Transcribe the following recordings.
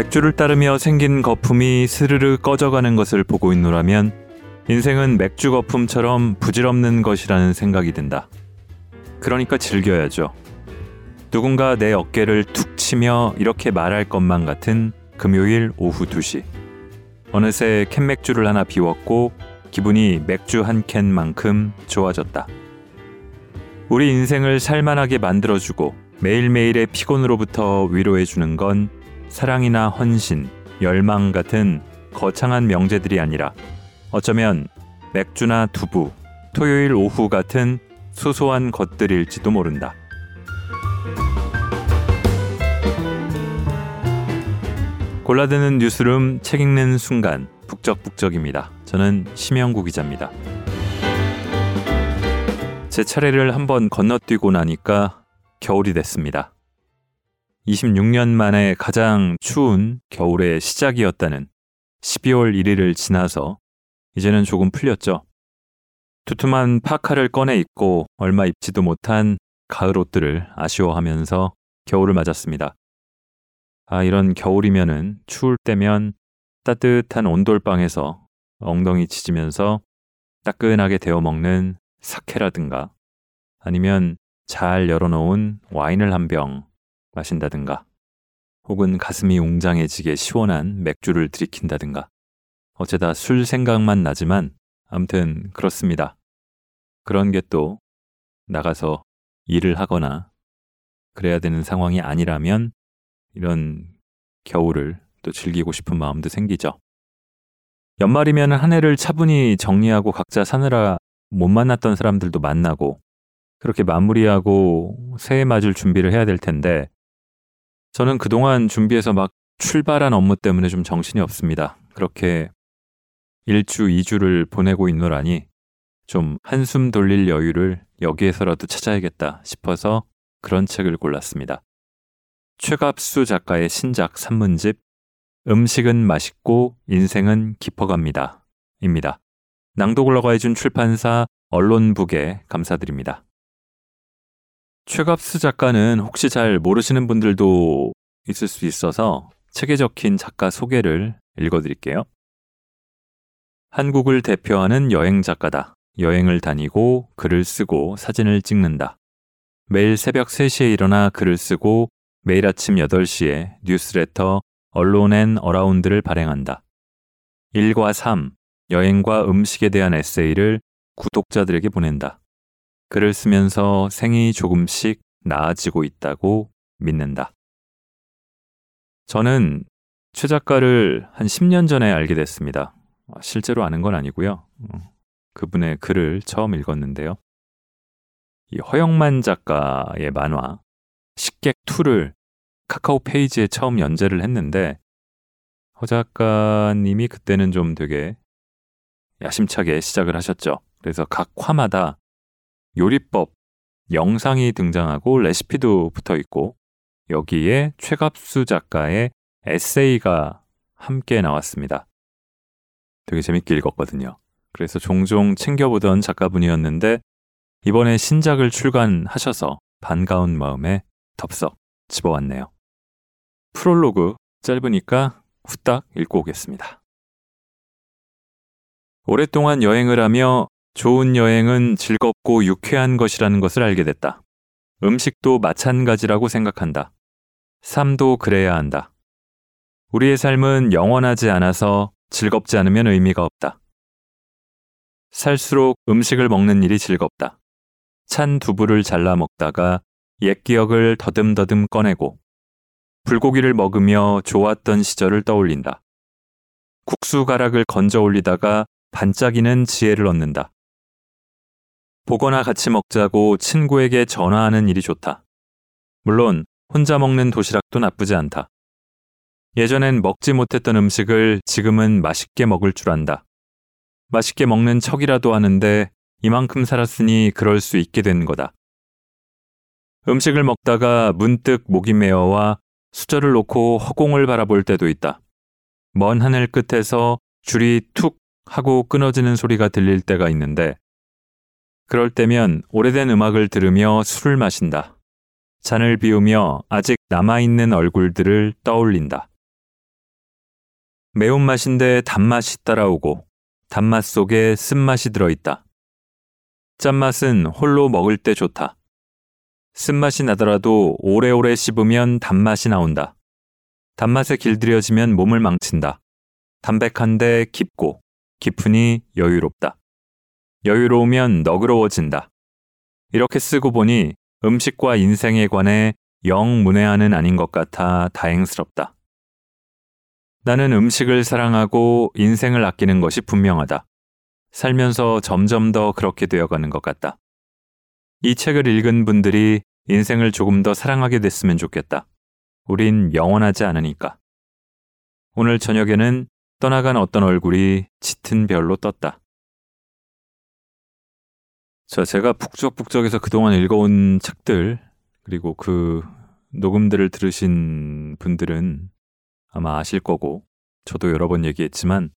맥주를 따르며 생긴 거품이 스르르 꺼져가는 것을 보고 있노라면 인생은 맥주 거품처럼 부질없는 것이라는 생각이 든다. 그러니까 즐겨야죠. 누군가 내 어깨를 툭 치며 이렇게 말할 것만 같은 금요일 오후 2시. 어느새 캔맥주를 하나 비웠고 기분이 맥주 한 캔만큼 좋아졌다. 우리 인생을 살만하게 만들어주고 매일매일의 피곤으로부터 위로해주는 건 사랑이나 헌신, 열망 같은 거창한 명제들이 아니라 어쩌면 맥주나 두부, 토요일 오후 같은 소소한 것들일지도 모른다. 골라드는 뉴스룸 책 읽는 순간 북적북적입니다. 저는 심영구 기자입니다. 제 차례를 한번 건너뛰고 나니까 겨울이 됐습니다. 26년 만에 가장 추운 겨울의 시작이었다는 12월 1일을 지나서 이제는 조금 풀렸죠. 두툼한 파카를 꺼내 입고 얼마 입지도 못한 가을 옷들을 아쉬워하면서 겨울을 맞았습니다. 아, 이런 겨울이면은 추울 때면 따뜻한 온돌방에서 엉덩이 치지면서 따끈하게 데워 먹는 사케라든가 아니면 잘 열어놓은 와인을 한 병 마신다든가 혹은 가슴이 웅장해지게 시원한 맥주를 들이킨다든가 어쩌다 술 생각만 나지만 암튼 그렇습니다. 그런 게 또 나가서 일을 하거나 그래야 되는 상황이 아니라면 이런 겨울을 또 즐기고 싶은 마음도 생기죠. 연말이면 한 해를 차분히 정리하고 각자 사느라 못 만났던 사람들도 만나고 그렇게 마무리하고 새해 맞을 준비를 해야 될 텐데 저는 그동안 준비해서 막 출발한 업무 때문에 좀 정신이 없습니다. 그렇게 일주, 이주를 보내고 있노라니 좀 한숨 돌릴 여유를 여기에서라도 찾아야겠다 싶어서 그런 책을 골랐습니다. 최갑수 작가의 신작 산문집 음식은 맛있고 인생은 깊어갑니다. 입니다. 낭독을 허가해준 출판사 언론북에 감사드립니다. 최갑수 작가는 혹시 잘 모르시는 분들도 있을 수 있어서 책에 적힌 작가 소개를 읽어드릴게요. 한국을 대표하는 여행 작가다. 여행을 다니고 글을 쓰고 사진을 찍는다. 매일 새벽 3시에 일어나 글을 쓰고 매일 아침 8시에 뉴스레터 언론엔 어라운드를 발행한다. 1과 3, 여행과 음식에 대한 에세이를 구독자들에게 보낸다. 글을 쓰면서 생이 조금씩 나아지고 있다고 믿는다. 저는 최 작가를 한 10년 전에 알게 됐습니다. 실제로 아는 건 아니고요. 그분의 글을 처음 읽었는데요. 이 허영만 작가의 만화 식객2를 카카오 페이지에 처음 연재를 했는데 허 작가님이 그때는 좀 되게 야심차게 시작을 하셨죠. 그래서 각 화마다 요리법, 영상이 등장하고 레시피도 붙어 있고 여기에 최갑수 작가의 에세이가 함께 나왔습니다. 되게 재밌게 읽었거든요. 그래서 종종 챙겨보던 작가분이었는데 이번에 신작을 출간하셔서 반가운 마음에 덥석 집어왔네요. 프롤로그 짧으니까 후딱 읽고 오겠습니다. 오랫동안 여행을 하며 좋은 여행은 즐겁고 유쾌한 것이라는 것을 알게 됐다. 음식도 마찬가지라고 생각한다. 삶도 그래야 한다. 우리의 삶은 영원하지 않아서 즐겁지 않으면 의미가 없다. 살수록 음식을 먹는 일이 즐겁다. 찬 두부를 잘라 먹다가 옛 기억을 더듬더듬 꺼내고 불고기를 먹으며 좋았던 시절을 떠올린다. 국수 가락을 건져 올리다가 반짝이는 지혜를 얻는다. 보거나 같이 먹자고 친구에게 전화하는 일이 좋다. 물론 혼자 먹는 도시락도 나쁘지 않다. 예전엔 먹지 못했던 음식을 지금은 맛있게 먹을 줄 안다. 맛있게 먹는 척이라도 하는데 이만큼 살았으니 그럴 수 있게 된 거다. 음식을 먹다가 문득 목이 메어와 수저를 놓고 허공을 바라볼 때도 있다. 먼 하늘 끝에서 줄이 툭 하고 끊어지는 소리가 들릴 때가 있는데 그럴 때면 오래된 음악을 들으며 술을 마신다. 잔을 비우며 아직 남아있는 얼굴들을 떠올린다. 매운맛인데 단맛이 따라오고 단맛 속에 쓴맛이 들어있다. 짠맛은 홀로 먹을 때 좋다. 쓴맛이 나더라도 오래오래 씹으면 단맛이 나온다. 단맛에 길들여지면 몸을 망친다. 담백한데 깊고 깊으니 여유롭다. 여유로우면 너그러워진다. 이렇게 쓰고 보니 음식과 인생에 관해 영 문외한은 아닌 것 같아 다행스럽다. 나는 음식을 사랑하고 인생을 아끼는 것이 분명하다. 살면서 점점 더 그렇게 되어가는 것 같다. 이 책을 읽은 분들이 인생을 조금 더 사랑하게 됐으면 좋겠다. 우린 영원하지 않으니까. 오늘 저녁에는 떠나간 어떤 얼굴이 짙은 별로 떴다. 자, 제가 북적북적해서 그동안 읽어온 책들, 그리고 그 녹음들을 들으신 분들은 아마 아실 거고, 저도 여러 번 얘기했지만,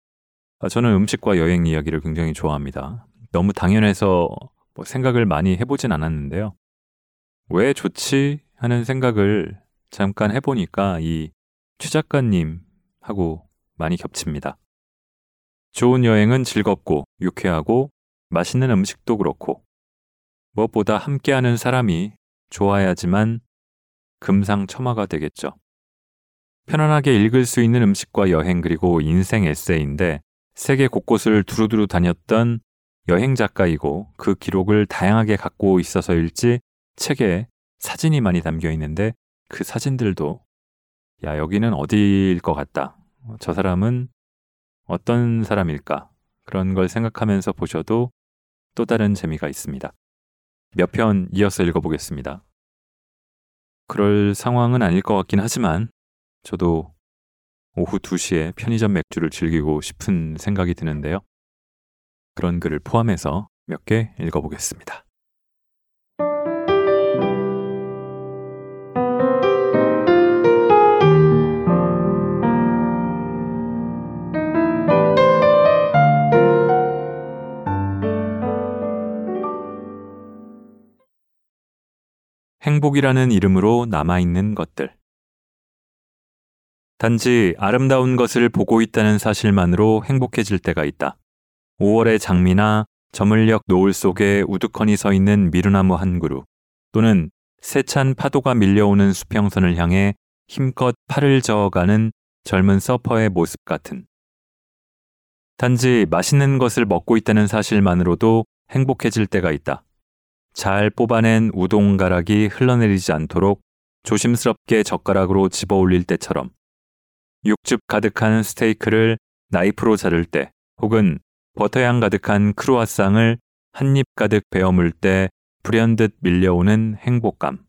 아, 저는 음식과 여행 이야기를 굉장히 좋아합니다. 너무 당연해서 뭐 생각을 많이 해보진 않았는데요. 왜 좋지? 하는 생각을 잠깐 해보니까 이 최 작가님하고 많이 겹칩니다. 좋은 여행은 즐겁고 유쾌하고 맛있는 음식도 그렇고 무엇보다 함께하는 사람이 좋아야지만 금상첨화가 되겠죠. 편안하게 읽을 수 있는 음식과 여행 그리고 인생 에세이인데 세계 곳곳을 두루두루 다녔던 여행 작가이고 그 기록을 다양하게 갖고 있어서일지 책에 사진이 많이 담겨 있는데 그 사진들도 야, 여기는 어디일 것 같다. 저 사람은 어떤 사람일까? 그런 걸 생각하면서 보셔도 또 다른 재미가 있습니다. 몇 편 이어서 읽어보겠습니다. 그럴 상황은 아닐 것 같긴 하지만 저도 오후 2시에 편의점 맥주를 즐기고 싶은 생각이 드는데요. 그런 글을 포함해서 몇 개 읽어보겠습니다. 행복이라는 이름으로 남아있는 것들. 단지 아름다운 것을 보고 있다는 사실만으로 행복해질 때가 있다. 5월의 장미나 저물녘 노을 속에 우두커니 서 있는 미루나무 한 그루, 또는 세찬 파도가 밀려오는 수평선을 향해 힘껏 팔을 저어가는 젊은 서퍼의 모습 같은. 단지 맛있는 것을 먹고 있다는 사실만으로도 행복해질 때가 있다. 잘 뽑아낸 우동 가락이 흘러내리지 않도록 조심스럽게 젓가락으로 집어 올릴 때처럼 육즙 가득한 스테이크를 나이프로 자를 때 혹은 버터향 가득한 크루아상을 한 입 가득 베어 물 때 불현듯 밀려오는 행복감.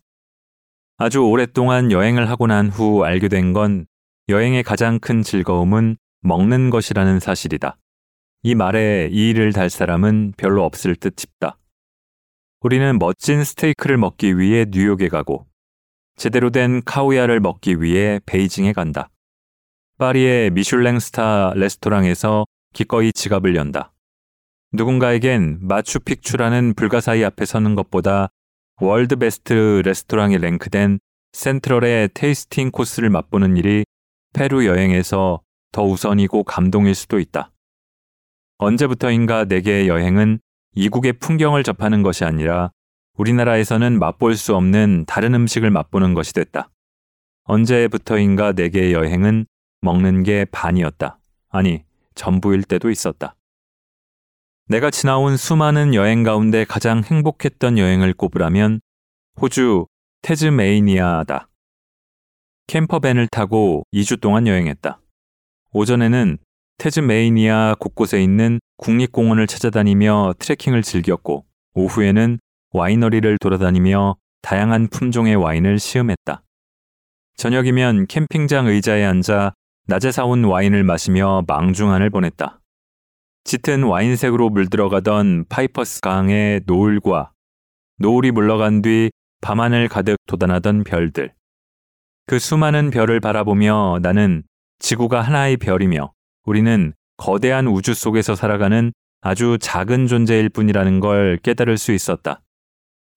아주 오랫동안 여행을 하고 난 후 알게 된 건 여행의 가장 큰 즐거움은 먹는 것이라는 사실이다. 이 말에 이의를 달 사람은 별로 없을 듯 싶다. 우리는 멋진 스테이크를 먹기 위해 뉴욕에 가고 제대로 된 카오야를 먹기 위해 베이징에 간다. 파리의 미슐랭 스타 레스토랑에서 기꺼이 지갑을 연다. 누군가에겐 마추픽추라는 불가사의 앞에 서는 것보다 World Best 레스토랑에 랭크된 센트럴의 tasting 코스를 맛보는 일이 페루 여행에서 더 우선이고 감동일 수도 있다. 언제부터인가 내게의 여행은 이국의 풍경을 접하는 것이 아니라 우리나라에서는 맛볼 수 없는 다른 음식을 맛보는 것이 됐다. 언제부터인가 내게의 여행은 먹는 게 반이었다. 아니, 전부일 때도 있었다. 내가 지나온 수많은 여행 가운데 가장 행복했던 여행을 꼽으라면 호주 테즈메이니아다. 캠퍼밴을 타고 2주 동안 여행했다. 오전에는 테즈메이니아 곳곳에 있는 국립공원을 찾아다니며 트레킹을 즐겼고 오후에는 와이너리를 돌아다니며 다양한 품종의 와인을 시음했다. 저녁이면 캠핑장 의자에 앉아 낮에 사온 와인을 마시며 망중한을 보냈다. 짙은 와인색으로 물들어가던 파이퍼스 강의 노을과 노을이 물러간 뒤 밤하늘 가득 돋아나던 별들. 그 수많은 별을 바라보며 나는 지구가 하나의 별이며 우리는 거대한 우주 속에서 살아가는 아주 작은 존재일 뿐이라는 걸 깨달을 수 있었다.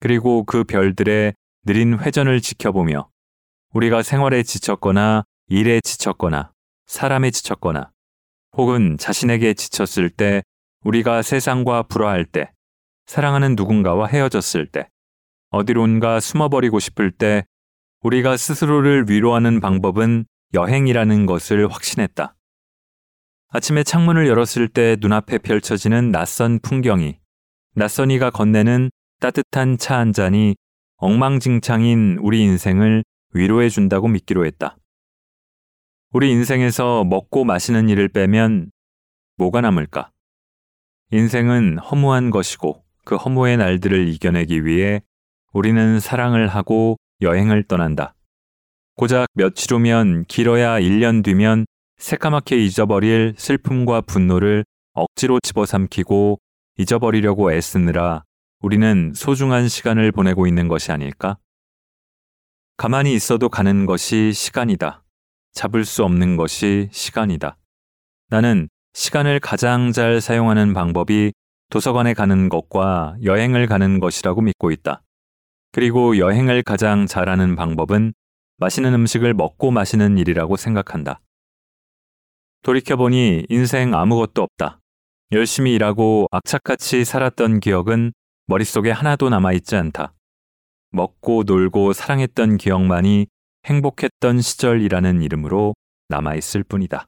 그리고 그 별들의 느린 회전을 지켜보며 우리가 생활에 지쳤거나 일에 지쳤거나 사람에 지쳤거나 혹은 자신에게 지쳤을 때, 우리가 세상과 불화할 때, 사랑하는 누군가와 헤어졌을 때, 어디론가 숨어버리고 싶을 때, 우리가 스스로를 위로하는 방법은 여행이라는 것을 확신했다. 아침에 창문을 열었을 때 눈앞에 펼쳐지는 낯선 풍경이, 낯선이가 건네는 따뜻한 차 한 잔이 엉망진창인 우리 인생을 위로해 준다고 믿기로 했다. 우리 인생에서 먹고 마시는 일을 빼면 뭐가 남을까? 인생은 허무한 것이고 그 허무의 날들을 이겨내기 위해 우리는 사랑을 하고 여행을 떠난다. 고작 며칠 후면 길어야 1년 뒤면 새까맣게 잊어버릴 슬픔과 분노를 억지로 집어삼키고 잊어버리려고 애쓰느라 우리는 소중한 시간을 보내고 있는 것이 아닐까? 가만히 있어도 가는 것이 시간이다. 잡을 수 없는 것이 시간이다. 나는 시간을 가장 잘 사용하는 방법이 도서관에 가는 것과 여행을 가는 것이라고 믿고 있다. 그리고 여행을 가장 잘하는 방법은 맛있는 음식을 먹고 마시는 일이라고 생각한다. 돌이켜보니 인생 아무것도 없다. 열심히 일하고 악착같이 살았던 기억은 머릿속에 하나도 남아있지 않다. 먹고 놀고 사랑했던 기억만이 행복했던 시절이라는 이름으로 남아있을 뿐이다.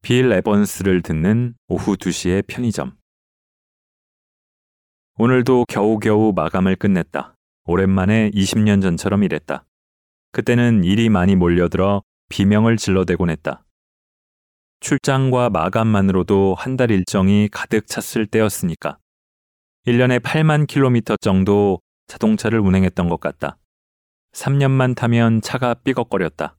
빌 에번스를 듣는 오후 2시의 편의점. 오늘도 겨우겨우 마감을 끝냈다. 오랜만에 20년 전처럼 일했다. 그때는 일이 많이 몰려들어 비명을 질러대곤 했다. 출장과 마감만으로도 한 달 일정이 가득 찼을 때였으니까. 1년에 8만 킬로미터 정도 자동차를 운행했던 것 같다. 3년만 타면 차가 삐걱거렸다.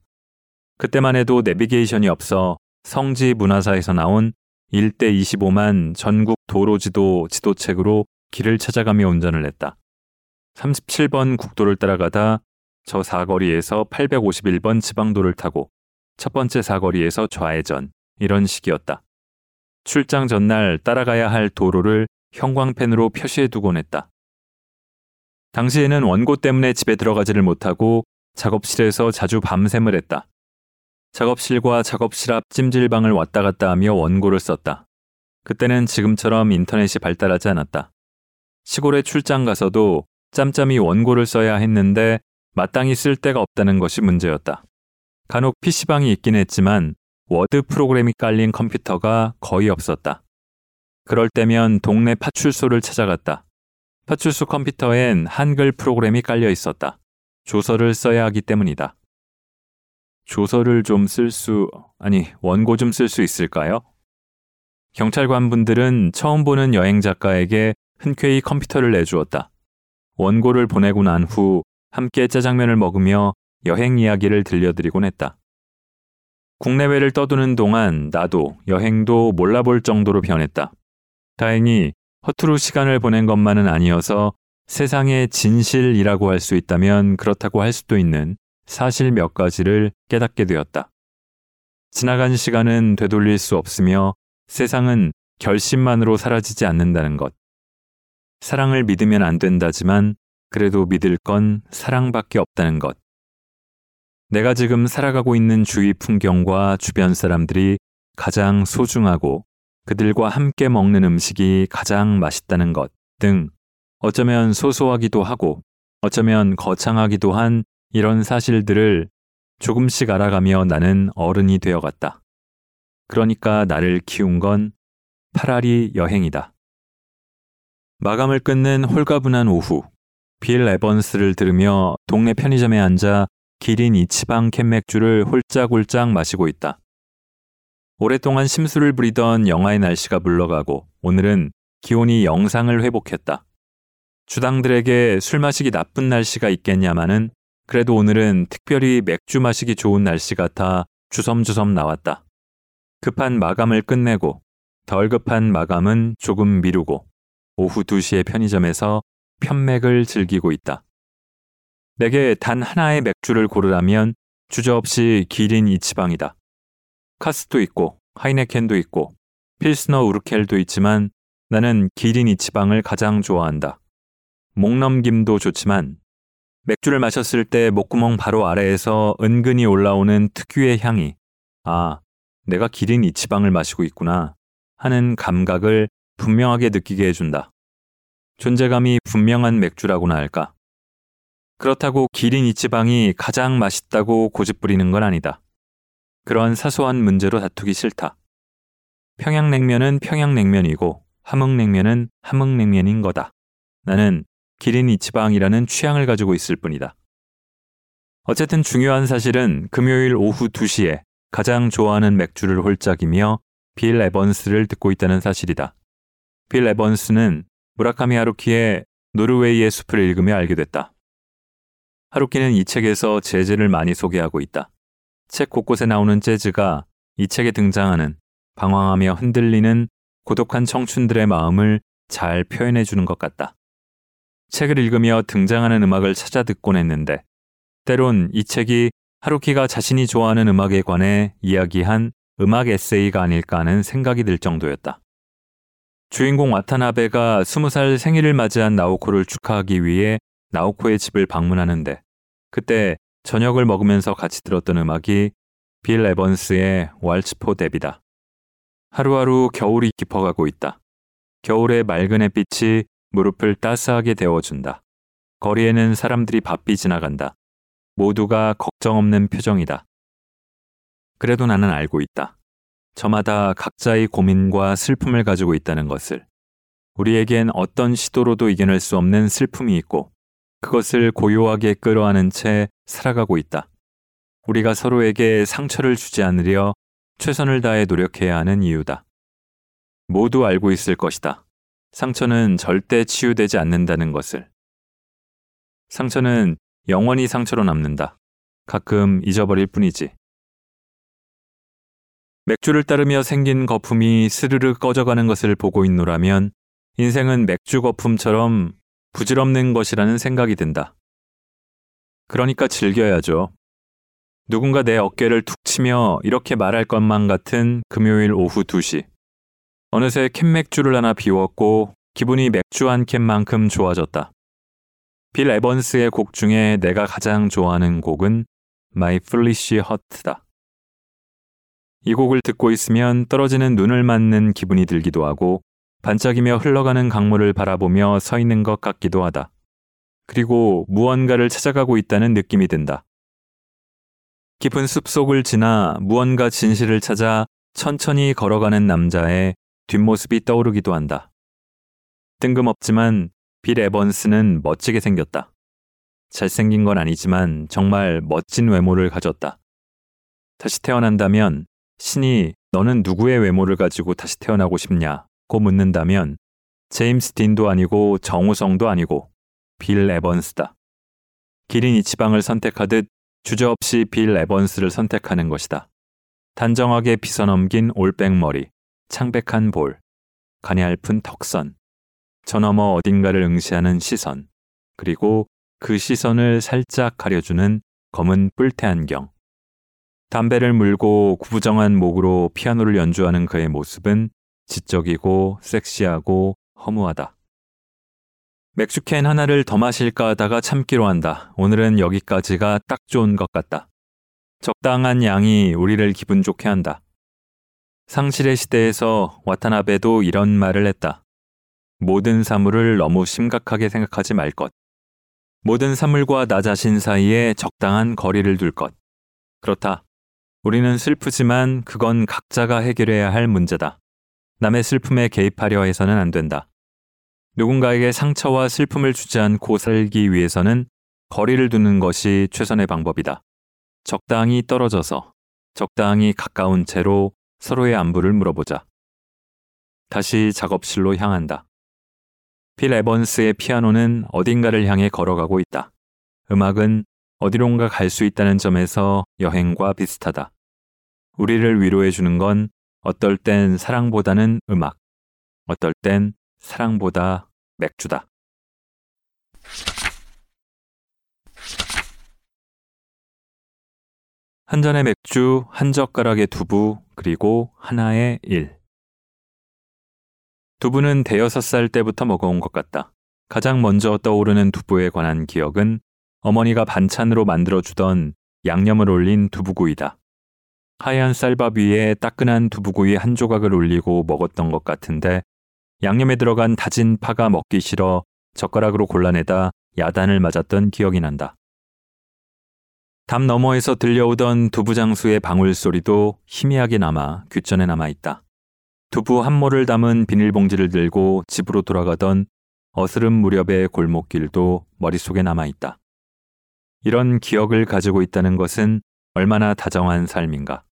그때만 해도 내비게이션이 없어 성지 문화사에서 나온 1대 25만 전국 도로지도 지도책으로 길을 찾아가며 운전을 했다. 37번 국도를 따라가다 저 사거리에서 851번 지방도를 타고 첫 번째 사거리에서 좌회전 이런 식이었다. 출장 전날 따라가야 할 도로를 형광펜으로 표시해 두곤 했다. 당시에는 원고 때문에 집에 들어가지를 못하고 작업실에서 자주 밤샘을 했다. 작업실과 작업실 앞 찜질방을 왔다 갔다 하며 원고를 썼다. 그때는 지금처럼 인터넷이 발달하지 않았다. 시골에 출장 가서도 짬짬이 원고를 써야 했는데 마땅히 쓸 데가 없다는 것이 문제였다. 간혹 PC방이 있긴 했지만 워드 프로그램이 깔린 컴퓨터가 거의 없었다. 그럴 때면 동네 파출소를 찾아갔다. 파출소 컴퓨터엔 한글 프로그램이 깔려 있었다. 조서를 써야 하기 때문이다. 조서를 좀 쓸 수, 아니, 원고 좀 쓸 수 있을까요? 경찰관 분들은 처음 보는 여행 작가에게 흔쾌히 컴퓨터를 내주었다. 원고를 보내고 난 후 함께 짜장면을 먹으며 여행 이야기를 들려드리곤 했다. 국내외를 떠도는 동안 나도 여행도 몰라볼 정도로 변했다. 다행히 허투루 시간을 보낸 것만은 아니어서 세상의 진실이라고 할 수 있다면 그렇다고 할 수도 있는 사실 몇 가지를 깨닫게 되었다. 지나간 시간은 되돌릴 수 없으며 세상은 결심만으로 사라지지 않는다는 것. 사랑을 믿으면 안 된다지만 그래도 믿을 건 사랑밖에 없다는 것. 내가 지금 살아가고 있는 주위 풍경과 주변 사람들이 가장 소중하고 그들과 함께 먹는 음식이 가장 맛있다는 것 등 어쩌면 소소하기도 하고 어쩌면 거창하기도 한 이런 사실들을 조금씩 알아가며 나는 어른이 되어갔다. 그러니까 나를 키운 건 파라리 여행이다. 마감을 끝낸 홀가분한 오후, 빌 에번스를 들으며 동네 편의점에 앉아 기린 이치방 캔맥주를 홀짝홀짝 마시고 있다. 오랫동안 심수를 부리던 영하의 날씨가 물러가고 오늘은 기온이 영상을 회복했다. 주당들에게 술 마시기 나쁜 날씨가 있겠냐마는 그래도 오늘은 특별히 맥주 마시기 좋은 날씨 같아 주섬주섬 나왔다. 급한 마감을 끝내고 덜 급한 마감은 조금 미루고 오후 2시에 편의점에서 편맥을 즐기고 있다. 내게 단 하나의 맥주를 고르라면 주저없이 기린 이치방이다. 카스도 있고 하이네켄도 있고 필스너 우르켈도 있지만 나는 기린 이치방을 가장 좋아한다. 목넘김도 좋지만 맥주를 마셨을 때 목구멍 바로 아래에서 은근히 올라오는 특유의 향이 아, 내가 기린 이치방을 마시고 있구나 하는 감각을 분명하게 느끼게 해준다. 존재감이 분명한 맥주라고나 할까. 그렇다고 기린 이치방이 가장 맛있다고 고집부리는 건 아니다. 그러한 사소한 문제로 다투기 싫다. 평양냉면은 평양냉면이고 함흥냉면은 함흥냉면인 거다. 나는 기린 이치방이라는 취향을 가지고 있을 뿐이다. 어쨌든 중요한 사실은 금요일 오후 2시에 가장 좋아하는 맥주를 홀짝이며 빌 에번스를 듣고 있다는 사실이다. 빌 에번스는 무라카미 하루키의 노르웨이의 숲을 읽으며 알게 됐다. 하루키는 이 책에서 재즈를 많이 소개하고 있다. 책 곳곳에 나오는 재즈가 이 책에 등장하는 방황하며 흔들리는 고독한 청춘들의 마음을 잘 표현해 주는 것 같다. 책을 읽으며 등장하는 음악을 찾아 듣곤 했는데 때론 이 책이 하루키가 자신이 좋아하는 음악에 관해 이야기한 음악 에세이가 아닐까 하는 생각이 들 정도였다. 주인공 와타나베가 20살 생일을 맞이한 나오코를 축하하기 위해 나오코의 집을 방문하는데 그때 저녁을 먹으면서 같이 들었던 음악이 빌 에번스의 왈츠포 데비다. 하루하루 겨울이 깊어가고 있다. 겨울의 맑은 햇빛이 무릎을 따스하게 데워준다. 거리에는 사람들이 바삐 지나간다. 모두가 걱정 없는 표정이다. 그래도 나는 알고 있다. 저마다 각자의 고민과 슬픔을 가지고 있다는 것을. 우리에겐 어떤 시도로도 이겨낼 수 없는 슬픔이 있고 그것을 고요하게 끌어안은 채 살아가고 있다. 우리가 서로에게 상처를 주지 않으려 최선을 다해 노력해야 하는 이유다. 모두 알고 있을 것이다. 상처는 절대 치유되지 않는다는 것을. 상처는 영원히 상처로 남는다. 가끔 잊어버릴 뿐이지. 맥주를 따르며 생긴 거품이 스르르 꺼져가는 것을 보고 있노라면 인생은 맥주 거품처럼 부질없는 것이라는 생각이 든다. 그러니까 즐겨야죠. 누군가 내 어깨를 툭 치며 이렇게 말할 것만 같은 금요일 오후 2시. 어느새 캔맥주를 하나 비웠고 기분이 맥주 한 캔만큼 좋아졌다. 빌 에번스의 곡 중에 내가 가장 좋아하는 곡은 My Foolish Heart다. 이 곡을 듣고 있으면 떨어지는 눈을 맞는 기분이 들기도 하고 반짝이며 흘러가는 강물을 바라보며 서 있는 것 같기도 하다. 그리고 무언가를 찾아가고 있다는 느낌이 든다. 깊은 숲속을 지나 무언가 진실을 찾아 천천히 걸어가는 남자의 뒷모습이 떠오르기도 한다. 뜬금없지만 빌 에번스는 멋지게 생겼다. 잘생긴 건 아니지만 정말 멋진 외모를 가졌다. 다시 태어난다면 신이 너는 누구의 외모를 가지고 다시 태어나고 싶냐고 묻는다면 제임스 딘도 아니고 정우성도 아니고 빌 에번스다. 기린 이치방을 선택하듯 주저없이 빌 에번스를 선택하는 것이다. 단정하게 빗어넘긴 올백머리, 창백한 볼, 가냘픈 턱선, 저 너머 어딘가를 응시하는 시선, 그리고 그 시선을 살짝 가려주는 검은 뿔테 안경. 담배를 물고 구부정한 목으로 피아노를 연주하는 그의 모습은 지적이고 섹시하고 허무하다. 맥주캔 하나를 더 마실까 하다가 참기로 한다. 오늘은 여기까지가 딱 좋은 것 같다. 적당한 양이 우리를 기분 좋게 한다. 상실의 시대에서 와타나베도 이런 말을 했다. 모든 사물을 너무 심각하게 생각하지 말 것. 모든 사물과 나 자신 사이에 적당한 거리를 둘 것. 그렇다. 우리는 슬프지만 그건 각자가 해결해야 할 문제다. 남의 슬픔에 개입하려 해서는 안 된다. 누군가에게 상처와 슬픔을 주지 않고 살기 위해서는 거리를 두는 것이 최선의 방법이다. 적당히 떨어져서 적당히 가까운 채로 서로의 안부를 물어보자. 다시 작업실로 향한다. 필 에번스의 피아노는 어딘가를 향해 걸어가고 있다. 음악은 어디론가 갈 수 있다는 점에서 여행과 비슷하다. 우리를 위로해 주는 건 어떨 땐 사랑보다는 음악, 어떨 땐 사랑보다 맥주다. 한 잔의 맥주, 한 젓가락의 두부, 그리고 하나의 일. 두부는 대여섯 살 때부터 먹어온 것 같다. 가장 먼저 떠오르는 두부에 관한 기억은 어머니가 반찬으로 만들어주던 양념을 올린 두부구이다. 하얀 쌀밥 위에 따끈한 두부구이 한 조각을 올리고 먹었던 것 같은데 양념에 들어간 다진 파가 먹기 싫어 젓가락으로 골라내다 야단을 맞았던 기억이 난다. 담 너머에서 들려오던 두부 장수의 방울 소리도 희미하게 남아 귓전에 남아 있다. 두부 한 모를 담은 비닐봉지를 들고 집으로 돌아가던 어스름 무렵의 골목길도 머릿속에 남아 있다. 이런 기억을 가지고 있다는 것은 얼마나 다정한 삶인가.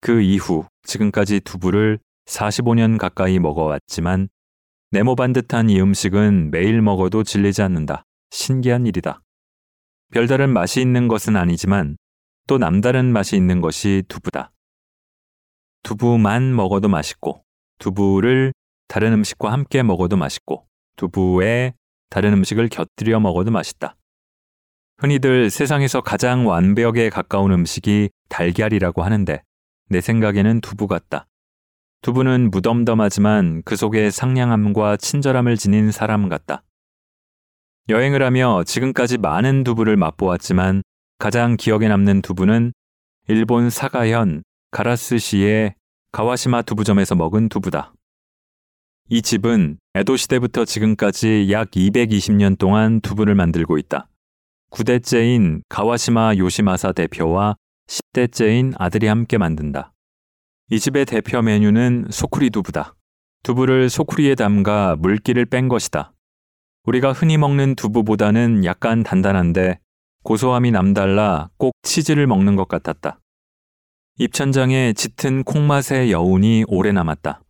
그 이후 지금까지 두부를 45년 가까이 먹어왔지만 네모 반듯한 이 음식은 매일 먹어도 질리지 않는다. 신기한 일이다. 별다른 맛이 있는 것은 아니지만 또 남다른 맛이 있는 것이 두부다. 두부만 먹어도 맛있고 두부를 다른 음식과 함께 먹어도 맛있고 두부에 다른 음식을 곁들여 먹어도 맛있다. 흔히들 세상에서 가장 완벽에 가까운 음식이 달걀이라고 하는데 내 생각에는 두부 같다. 두부는 무덤덤하지만 그 속에 상냥함과 친절함을 지닌 사람 같다. 여행을 하며 지금까지 많은 두부를 맛보았지만 가장 기억에 남는 두부는 일본 사가현 가라스시의 가와시마 두부점에서 먹은 두부다. 이 집은 에도 시대부터 지금까지 약 220년 동안 두부를 만들고 있다. 9대째인 가와시마 요시마사 대표와 10대째인 아들이 함께 만든다. 이 집의 대표 메뉴는 소쿠리 두부다. 두부를 소쿠리에 담가 물기를 뺀 것이다. 우리가 흔히 먹는 두부보다는 약간 단단한데 고소함이 남달라 꼭 치즈를 먹는 것 같았다. 입천장에 짙은 콩맛의 여운이 오래 남았다.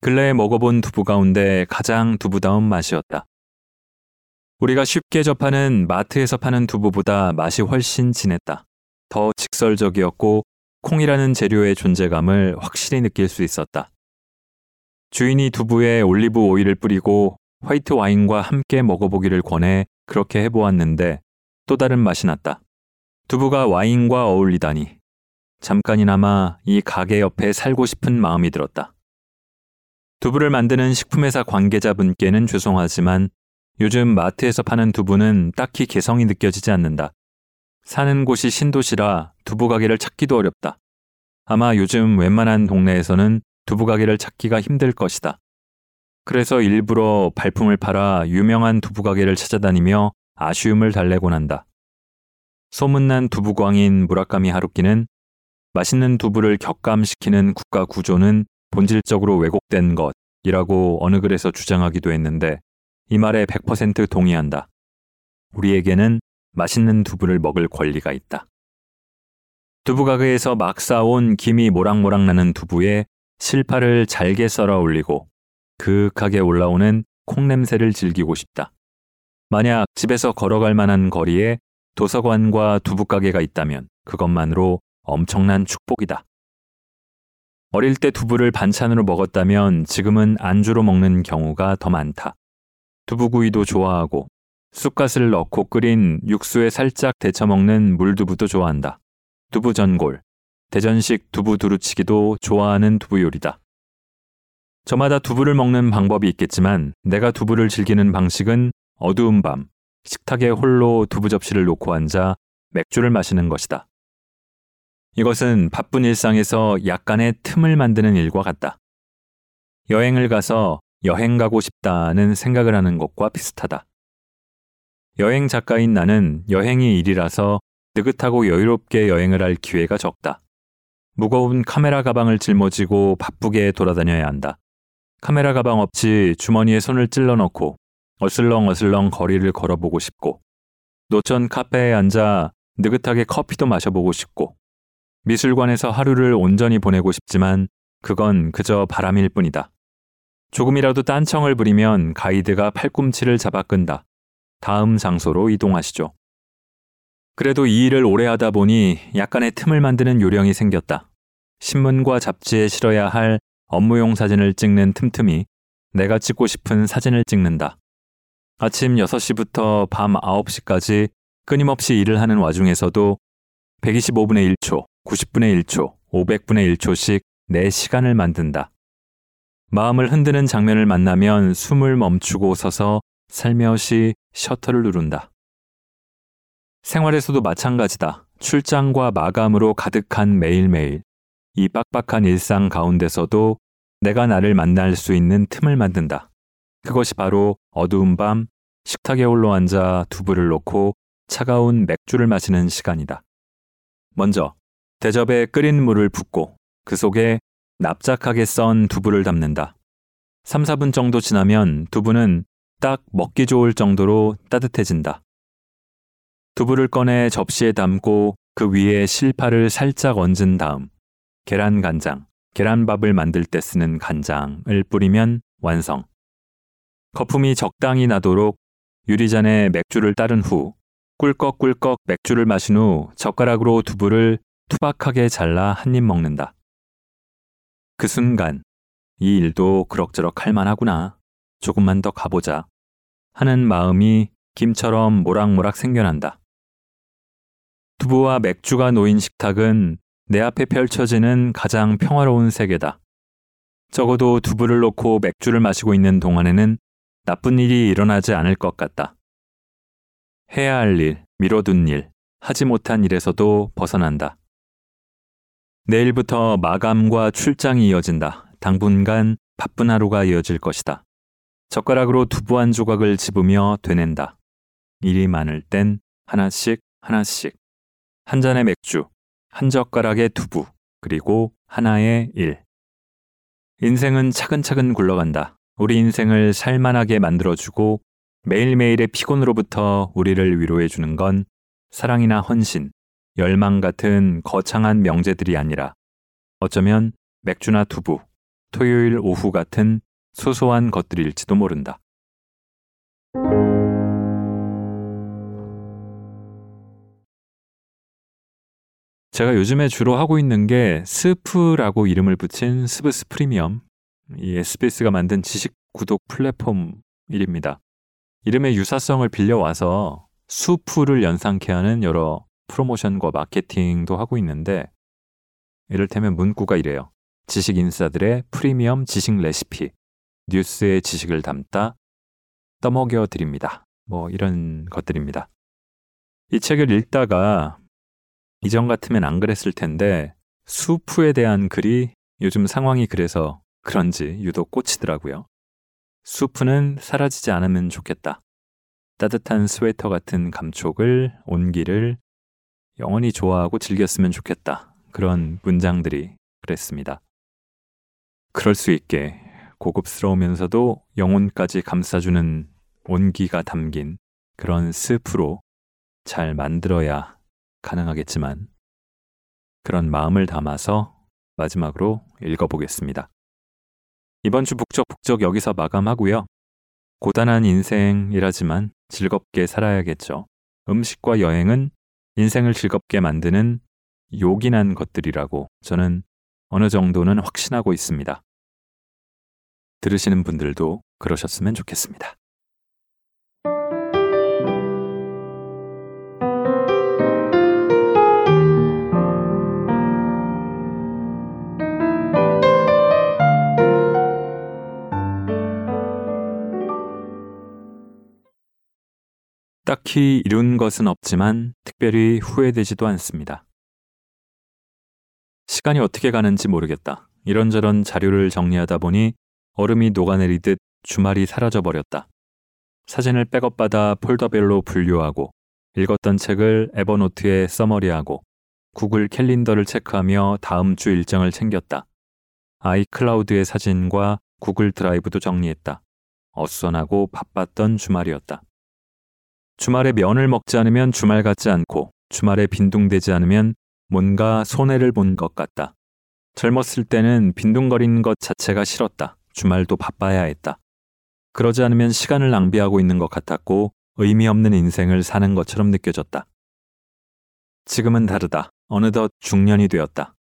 근래에 먹어본 두부 가운데 가장 두부다운 맛이었다. 우리가 쉽게 접하는 마트에서 파는 두부보다 맛이 훨씬 진했다. 더 직설적이었고 콩이라는 재료의 존재감을 확실히 느낄 수 있었다. 주인이 두부에 올리브 오일을 뿌리고 화이트 와인과 함께 먹어보기를 권해 그렇게 해보았는데 또 다른 맛이 났다. 두부가 와인과 어울리다니. 잠깐이나마 이 가게 옆에 살고 싶은 마음이 들었다. 두부를 만드는 식품회사 관계자분께는 죄송하지만 요즘 마트에서 파는 두부는 딱히 개성이 느껴지지 않는다. 사는 곳이 신도시라 두부 가게를 찾기도 어렵다. 아마 요즘 웬만한 동네에서는 두부 가게를 찾기가 힘들 것이다. 그래서 일부러 발품을 팔아 유명한 두부 가게를 찾아다니며 아쉬움을 달래곤 한다. 소문난 두부광인 무라카미 하루키는 맛있는 두부를 격감시키는 국가 구조는 본질적으로 왜곡된 것이라고 어느 글에서 주장하기도 했는데 이 말에 100% 동의한다. 우리에게는 맛있는 두부를 먹을 권리가 있다. 두부 가게에서 막 싸온 김이 모락모락 나는 두부에 실파를 잘게 썰어 올리고 그윽하게 올라오는 콩 냄새를 즐기고 싶다. 만약 집에서 걸어갈 만한 거리에 도서관과 두부 가게가 있다면 그것만으로 엄청난 축복이다. 어릴 때 두부를 반찬으로 먹었다면 지금은 안주로 먹는 경우가 더 많다. 두부구이도 좋아하고 쑥갓을 넣고 끓인 육수에 살짝 데쳐 먹는 물두부도 좋아한다. 두부 전골, 대전식 두부 두루치기도 좋아하는 두부 요리다. 저마다 두부를 먹는 방법이 있겠지만 내가 두부를 즐기는 방식은 어두운 밤, 식탁에 홀로 두부 접시를 놓고 앉아 맥주를 마시는 것이다. 이것은 바쁜 일상에서 약간의 틈을 만드는 일과 같다. 여행을 가서 여행 가고 싶다는 생각을 하는 것과 비슷하다. 여행 작가인 나는 여행이 일이라서 느긋하고 여유롭게 여행을 할 기회가 적다. 무거운 카메라 가방을 짊어지고 바쁘게 돌아다녀야 한다. 카메라 가방 없이 주머니에 손을 찔러 넣고 어슬렁어슬렁 거리를 걸어보고 싶고 노천 카페에 앉아 느긋하게 커피도 마셔보고 싶고 미술관에서 하루를 온전히 보내고 싶지만 그건 그저 바람일 뿐이다. 조금이라도 딴청을 부리면 가이드가 팔꿈치를 잡아 끈다. 다음 장소로 이동하시죠. 그래도 이 일을 오래 하다 보니 약간의 틈을 만드는 요령이 생겼다. 신문과 잡지에 실어야 할 업무용 사진을 찍는 틈틈이 내가 찍고 싶은 사진을 찍는다. 아침 6시부터 밤 9시까지 끊임없이 일을 하는 와중에서도 125분의 1초, 90분의 1초, 500분의 1초씩 내 시간을 만든다. 마음을 흔드는 장면을 만나면 숨을 멈추고 서서 살며시 셔터를 누른다. 생활에서도 마찬가지다. 출장과 마감으로 가득한 매일매일. 이 빡빡한 일상 가운데서도 내가 나를 만날 수 있는 틈을 만든다. 그것이 바로 어두운 밤 식탁에 홀로 앉아 두부를 놓고 차가운 맥주를 마시는 시간이다. 먼저 대접에 끓인 물을 붓고 그 속에 납작하게 썬 두부를 담는다. 3, 4분 정도 지나면 두부는 딱 먹기 좋을 정도로 따뜻해진다. 두부를 꺼내 접시에 담고 그 위에 실파를 살짝 얹은 다음 계란 간장, 계란밥을 만들 때 쓰는 간장을 뿌리면 완성. 거품이 적당히 나도록 유리잔에 맥주를 따른 후 꿀꺽꿀꺽 맥주를 마신 후 젓가락으로 두부를 투박하게 잘라 한 입 먹는다. 그 순간 이 일도 그럭저럭 할 만하구나. 조금만 더 가보자. 하는 마음이 김처럼 모락모락 생겨난다. 두부와 맥주가 놓인 식탁은 내 앞에 펼쳐지는 가장 평화로운 세계다. 적어도 두부를 놓고 맥주를 마시고 있는 동안에는 나쁜 일이 일어나지 않을 것 같다. 해야 할 일, 미뤄둔 일, 하지 못한 일에서도 벗어난다. 내일부터 마감과 출장이 이어진다. 당분간 바쁜 하루가 이어질 것이다. 젓가락으로 두부 한 조각을 집으며 되낸다. 일이 많을 땐 하나씩 하나씩. 한 잔의 맥주, 한 젓가락의 두부, 그리고 하나의 일. 인생은 차근차근 굴러간다. 우리 인생을 살만하게 만들어주고 매일매일의 피곤으로부터 우리를 위로해주는 건 사랑이나 헌신, 열망 같은 거창한 명제들이 아니라 어쩌면 맥주나 두부, 토요일 오후 같은 소소한 것들일지도 모른다. 제가 요즘에 주로 하고 있는 게 스프라고 이름을 붙인 스브스 프리미엄, 이 SBS가 만든 지식 구독 플랫폼 일입니다. 이름의 유사성을 빌려와서 수프를 연상케 하는 여러 프로모션과 마케팅도 하고 있는데 이를테면 문구가 이래요. 지식 인사들의 프리미엄 지식 레시피, 뉴스의 지식을 담다 떠먹여 드립니다. 뭐 이런 것들입니다. 이 책을 읽다가 이전 같으면 안 그랬을 텐데 수프에 대한 글이 요즘 상황이 그래서 그런지 유독 꽂히더라고요. 수프는 사라지지 않으면 좋겠다. 따뜻한 스웨터 같은 감촉을, 온기를 영원히 좋아하고 즐겼으면 좋겠다. 그런 문장들이 그랬습니다. 그럴 수 있게 고급스러우면서도 영혼까지 감싸주는 온기가 담긴 그런 스프로 잘 만들어야 가능하겠지만 그런 마음을 담아서 마지막으로 읽어보겠습니다. 이번 주 북적북적 여기서 마감하고요. 고단한 인생이라지만 즐겁게 살아야겠죠. 음식과 여행은 인생을 즐겁게 만드는 요긴한 것들이라고 저는 어느 정도는 확신하고 있습니다. 들으시는 분들도 그러셨으면 좋겠습니다. 딱히 이룬 것은 없지만 특별히 후회되지도 않습니다. 시간이 어떻게 가는지 모르겠다. 이런저런 자료를 정리하다 보니 얼음이 녹아내리듯 주말이 사라져 버렸다. 사진을 백업받아 폴더별로 분류하고 읽었던 책을 에버노트에 써머리하고 구글 캘린더를 체크하며 다음 주 일정을 챙겼다. 아이클라우드의 사진과 구글 드라이브도 정리했다. 어수선하고 바빴던 주말이었다. 주말에 면을 먹지 않으면 주말 같지 않고 주말에 빈둥대지 않으면 뭔가 손해를 본 것 같다. 젊었을 때는 빈둥거리는 것 자체가 싫었다. 주말도 바빠야 했다. 그러지 않으면 시간을 낭비하고 있는 것 같았고 의미 없는 인생을 사는 것처럼 느껴졌다. 지금은 다르다. 어느덧 중년이 되었다.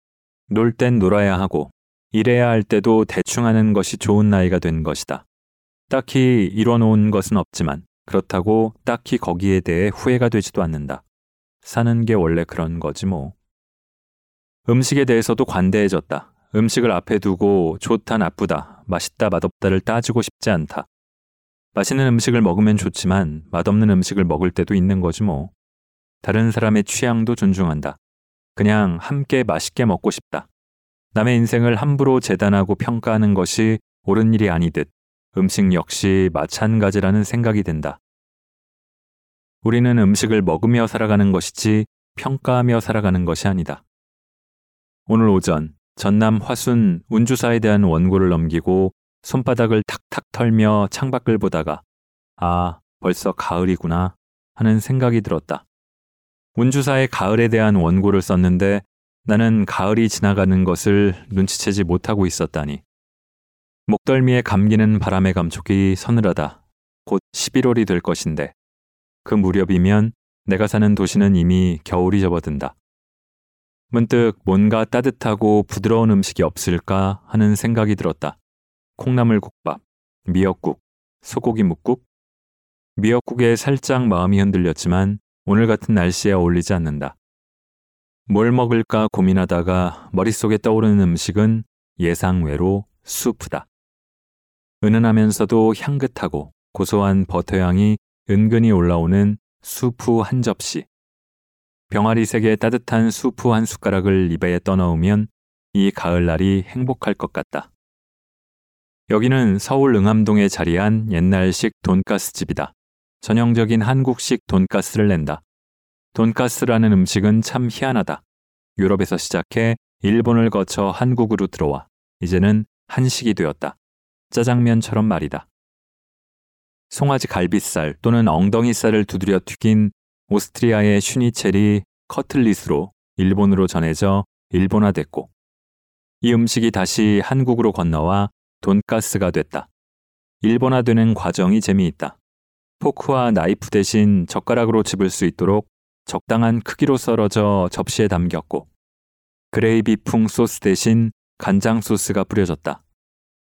놀 땐 놀아야 하고 일해야 할 때도 대충 하는 것이 좋은 나이가 된 것이다. 딱히 이뤄놓은 것은 없지만 그렇다고 딱히 거기에 대해 후회가 되지도 않는다. 사는 게 원래 그런 거지 뭐. 음식에 대해서도 관대해졌다. 음식을 앞에 두고 좋다 나쁘다, 맛있다 맛없다를 따지고 싶지 않다. 맛있는 음식을 먹으면 좋지만 맛없는 음식을 먹을 때도 있는 거지 뭐. 다른 사람의 취향도 존중한다. 그냥 함께 맛있게 먹고 싶다. 남의 인생을 함부로 재단하고 평가하는 것이 옳은 일이 아니듯 음식 역시 마찬가지라는 생각이 든다. 우리는 음식을 먹으며 살아가는 것이지 평가하며 살아가는 것이 아니다. 오늘 오전 전남 화순 운주사에 대한 원고를 넘기고 손바닥을 탁탁 털며 창밖을 보다가 아, 벌써 가을이구나 하는 생각이 들었다. 운주사의 가을에 대한 원고를 썼는데 나는 가을이 지나가는 것을 눈치채지 못하고 있었다니. 목덜미에 감기는 바람의 감촉이 서늘하다. 곧 11월이 될 것인데 그 무렵이면 내가 사는 도시는 이미 겨울이 접어든다. 문득 뭔가 따뜻하고 부드러운 음식이 없을까 하는 생각이 들었다. 콩나물 국밥, 미역국, 소고기 묵국. 미역국에 살짝 마음이 흔들렸지만 오늘 같은 날씨에 어울리지 않는다. 뭘 먹을까 고민하다가 머릿속에 떠오르는 음식은 예상외로 수프다. 은은하면서도 향긋하고 고소한 버터향이 은근히 올라오는 수프 한 접시. 병아리색의 따뜻한 수프 한 숟가락을 입에 떠넣으면 이 가을날이 행복할 것 같다. 여기는 서울 응암동에 자리한 옛날식 돈가스 집이다. 전형적인 한국식 돈가스를 낸다. 돈가스라는 음식은 참 희한하다. 유럽에서 시작해 일본을 거쳐 한국으로 들어와 이제는 한식이 되었다. 짜장면처럼 말이다. 송아지 갈비살 또는 엉덩이살을 두드려 튀긴 오스트리아의 슈니첼이 커틀릿으로 일본으로 전해져 일본화됐고 이 음식이 다시 한국으로 건너와 돈가스가 됐다. 일본화되는 과정이 재미있다. 포크와 나이프 대신 젓가락으로 집을 수 있도록 적당한 크기로 썰어져 접시에 담겼고 그레이비풍 소스 대신 간장 소스가 뿌려졌다.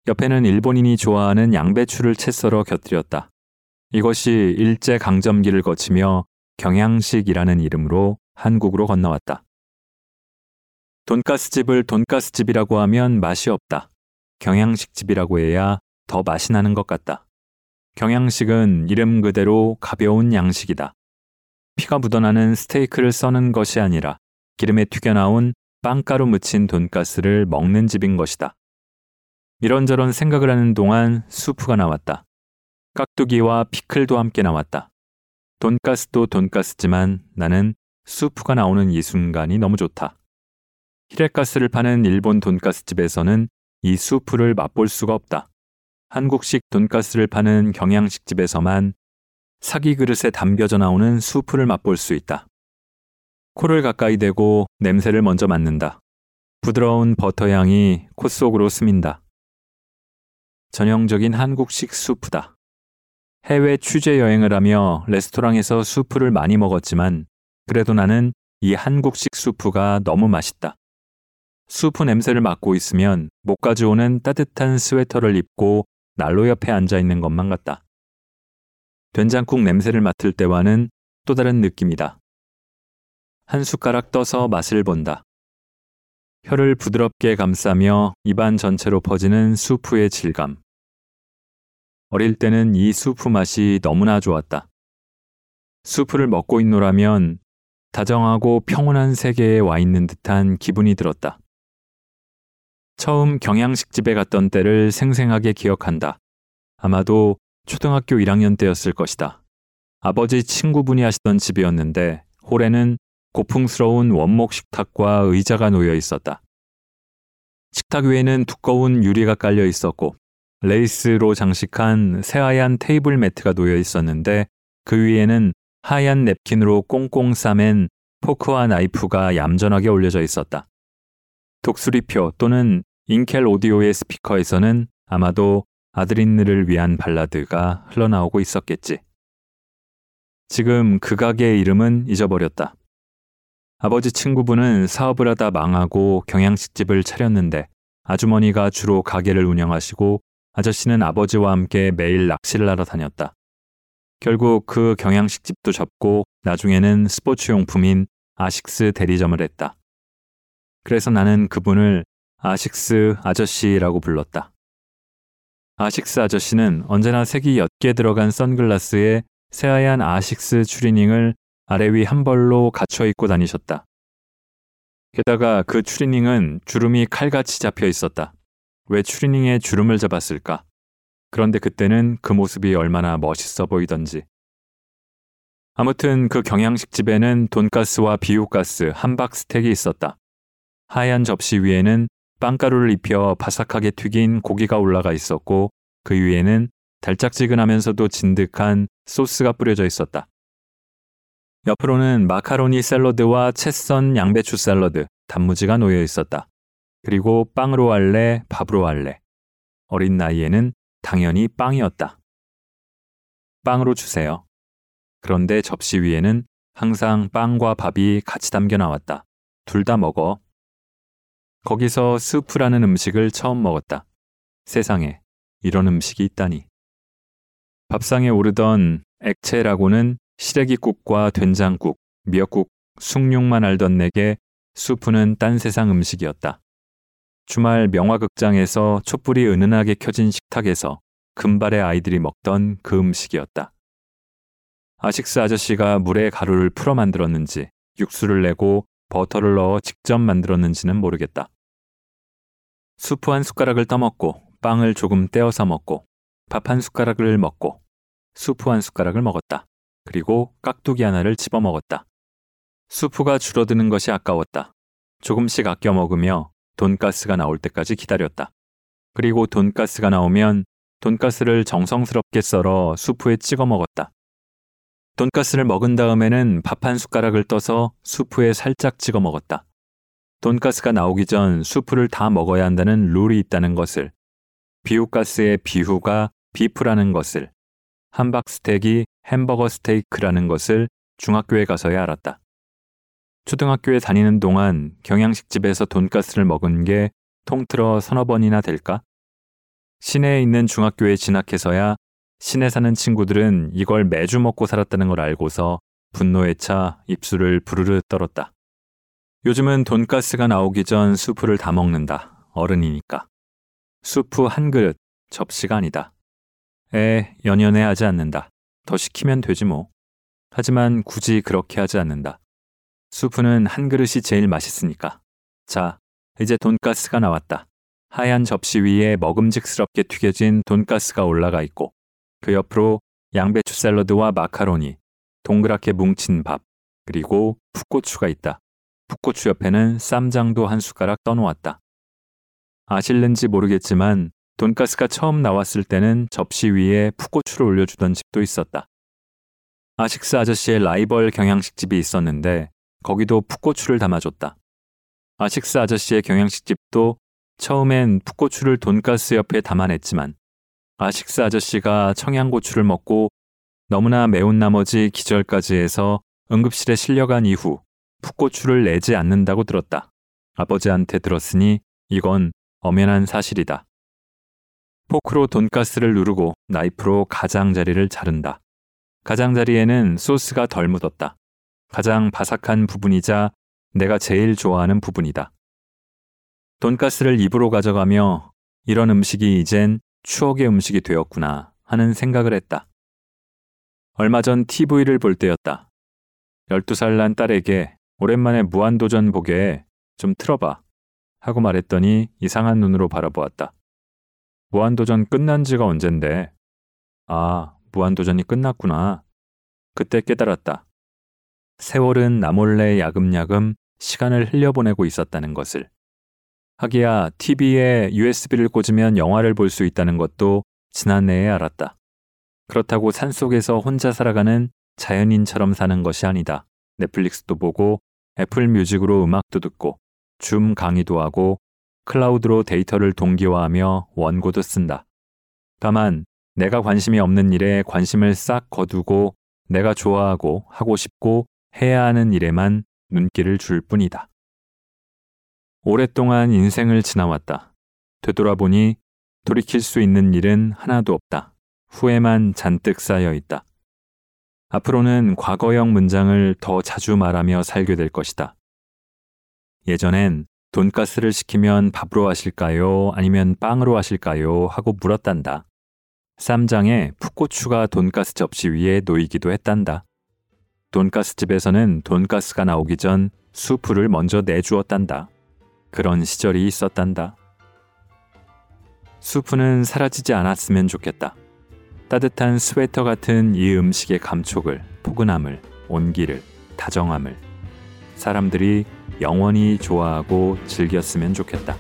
옆에는 일본인이 좋아하는 양배추를 채 썰어 곁들였다. 이것이 일제 강점기를 거치며 경양식이라는 이름으로 한국으로 건너왔다. 돈가스집을 돈가스집이라고 하면 맛이 없다. 경양식집이라고 해야 더 맛이 나는 것 같다. 경양식은 이름 그대로 가벼운 양식이다. 피가 묻어나는 스테이크를 써는 것이 아니라 기름에 튀겨나온 빵가루 묻힌 돈가스를 먹는 집인 것이다. 이런저런 생각을 하는 동안 수프가 나왔다. 깍두기와 피클도 함께 나왔다. 돈가스도 돈가스지만 나는 수프가 나오는 이 순간이 너무 좋다. 히레가스를 파는 일본 돈가스집에서는 이 수프를 맛볼 수가 없다. 한국식 돈가스를 파는 경양식 집에서만 사기 그릇에 담겨져 나오는 수프를 맛볼 수 있다. 코를 가까이 대고 냄새를 먼저 맡는다. 부드러운 버터 향이 콧 속으로 스민다. 전형적인 한국식 수프다. 해외 취재 여행을 하며 레스토랑에서 수프를 많이 먹었지만 그래도 나는 이 한국식 수프가 너무 맛있다. 수프 냄새를 맡고 있으면 목까지 오는 따뜻한 스웨터를 입고 난로 옆에 앉아 있는 것만 같다. 된장국 냄새를 맡을 때와는 또 다른 느낌이다. 한 숟가락 떠서 맛을 본다. 혀를 부드럽게 감싸며 입안 전체로 퍼지는 수프의 질감. 어릴 때는 이 수프 맛이 너무나 좋았다. 수프를 먹고 있노라면 다정하고 평온한 세계에 와 있는 듯한 기분이 들었다. 처음 경양식집에 갔던 때를 생생하게 기억한다. 아마도 초등학교 1학년 때였을 것이다. 아버지 친구분이 하시던 집이었는데 홀에는 고풍스러운 원목 식탁과 의자가 놓여 있었다. 식탁 위에는 두꺼운 유리가 깔려 있었고 레이스로 장식한 새하얀 테이블 매트가 놓여 있었는데 그 위에는 하얀 냅킨으로 꽁꽁 싸맨 포크와 나이프가 얌전하게 올려져 있었다. 독수리표 또는 인켈 오디오의 스피커에서는 아마도 아드린느를 위한 발라드가 흘러나오고 있었겠지. 지금 그 가게의 이름은 잊어버렸다. 아버지 친구분은 사업을 하다 망하고 경양식집을 차렸는데 아주머니가 주로 가게를 운영하시고 아저씨는 아버지와 함께 매일 낚시를 하러 다녔다. 결국 그 경양식집도 접고 나중에는 스포츠용품인 아식스 대리점을 했다. 그래서 나는 그분을 아식스 아저씨라고 불렀다. 아식스 아저씨는 언제나 색이 옅게 들어간 선글라스에 새하얀 아식스 추리닝을 아래 위 한 벌로 갖춰 입고 다니셨다. 게다가 그 추리닝은 주름이 칼같이 잡혀 있었다. 왜 추리닝에 주름을 잡았을까? 그런데 그때는 그 모습이 얼마나 멋있어 보이던지. 아무튼 그 경양식 집에는 돈가스와 비우가스, 함박 스택이 있었다. 하얀 접시 위에는 빵가루를 입혀 바삭하게 튀긴 고기가 올라가 있었고 그 위에는 달짝지근하면서도 진득한 소스가 뿌려져 있었다. 옆으로는 마카로니 샐러드와 채썬 양배추 샐러드, 단무지가 놓여 있었다. 그리고 빵으로 할래, 밥으로 할래. 어린 나이에는 당연히 빵이었다. 빵으로 주세요. 그런데 접시 위에는 항상 빵과 밥이 같이 담겨 나왔다. 둘 다 먹어. 거기서 스프라는 음식을 처음 먹었다. 세상에 이런 음식이 있다니. 밥상에 오르던 액체라고는 시래기국과 된장국, 미역국, 숭늉만 알던 내게 수프는 딴 세상 음식이었다. 주말 명화극장에서 촛불이 은은하게 켜진 식탁에서 금발의 아이들이 먹던 그 음식이었다. 아식스 아저씨가 물에 가루를 풀어 만들었는지 육수를 내고 버터를 넣어 직접 만들었는지는 모르겠다. 수프 한 숟가락을 떠먹고 빵을 조금 떼어서 먹고 밥 한 숟가락을 먹고 수프 한 숟가락을 먹었다. 그리고 깍두기 하나를 집어 먹었다. 수프가 줄어드는 것이 아까웠다. 조금씩 아껴 먹으며 돈가스가 나올 때까지 기다렸다. 그리고 돈가스가 나오면 돈가스를 정성스럽게 썰어 수프에 찍어 먹었다. 돈가스를 먹은 다음에는 밥 한 숟가락을 떠서 수프에 살짝 찍어 먹었다. 돈가스가 나오기 전 수프를 다 먹어야 한다는 룰이 있다는 것을, 비후가스의 비후가 비프라는 것을, 함박 스테이크 햄버거 스테이크라는 것을 중학교에 가서야 알았다. 초등학교에 다니는 동안 경양식집에서 돈가스를 먹은 게 통틀어 서너 번이나 될까? 시내에 있는 중학교에 진학해서야 시내 사는 친구들은 이걸 매주 먹고 살았다는 걸 알고서 분노에 차 입술을 부르르 떨었다. 요즘은 돈가스가 나오기 전 수프를 다 먹는다. 어른이니까. 수프 한 그릇, 접시가 아니다. 에, 연연해 하지 않는다. 더 시키면 되지 뭐. 하지만 굳이 그렇게 하지 않는다. 수프는 한 그릇이 제일 맛있으니까. 자, 이제 돈가스가 나왔다. 하얀 접시 위에 먹음직스럽게 튀겨진 돈가스가 올라가 있고 그 옆으로 양배추 샐러드와 마카로니, 동그랗게 뭉친 밥, 그리고 풋고추가 있다. 풋고추 옆에는 쌈장도 한 숟가락 떠놓았다. 아실는지 모르겠지만 돈가스가 처음 나왔을 때는 접시 위에 풋고추를 올려주던 집도 있었다. 아식스 아저씨의 라이벌 경양식집이 있었는데 거기도 풋고추를 담아줬다. 아식스 아저씨의 경양식집도 처음엔 풋고추를 돈가스 옆에 담아냈지만 아식스 아저씨가 청양고추를 먹고 너무나 매운 나머지 기절까지 해서 응급실에 실려간 이후 풋고추를 내지 않는다고 들었다. 아버지한테 들었으니 이건 엄연한 사실이다. 포크로 돈가스를 누르고 나이프로 가장자리를 자른다. 가장자리에는 소스가 덜 묻었다. 가장 바삭한 부분이자 내가 제일 좋아하는 부분이다. 돈가스를 입으로 가져가며 이런 음식이 이젠 추억의 음식이 되었구나 하는 생각을 했다. 얼마 전 TV를 볼 때였다. 12살 난 딸에게 오랜만에 무한도전 보게 좀 틀어봐 하고 말했더니 이상한 눈으로 바라보았다. 무한도전 끝난 지가 언젠데. 아, 무한도전이 끝났구나. 그때 깨달았다. 세월은 나몰래 야금야금 시간을 흘려보내고 있었다는 것을. 하기야 TV에 USB를 꽂으면 영화를 볼 수 있다는 것도 지난해에 알았다. 그렇다고 산속에서 혼자 살아가는 자연인처럼 사는 것이 아니다. 넷플릭스도 보고 애플 뮤직으로 음악도 듣고 줌 강의도 하고 클라우드로 데이터를 동기화하며 원고도 쓴다. 다만 내가 관심이 없는 일에 관심을 싹 거두고 내가 좋아하고 하고 싶고 해야 하는 일에만 눈길을 줄 뿐이다. 오랫동안 인생을 지나왔다. 되돌아보니 돌이킬 수 있는 일은 하나도 없다. 후회만 잔뜩 쌓여 있다. 앞으로는 과거형 문장을 더 자주 말하며 살게 될 것이다. 예전엔 돈가스를 시키면 밥으로 하실까요? 아니면 빵으로 하실까요? 하고 물었단다. 쌈장에 풋고추가 돈가스 접시 위에 놓이기도 했단다. 돈가스 집에서는 돈가스가 나오기 전 수프를 먼저 내주었단다. 그런 시절이 있었단다. 수프는 사라지지 않았으면 좋겠다. 따뜻한 스웨터 같은 이 음식의 감촉을, 포근함을, 온기를, 다정함을 사람들이 영원히 좋아하고 즐겼으면 좋겠다.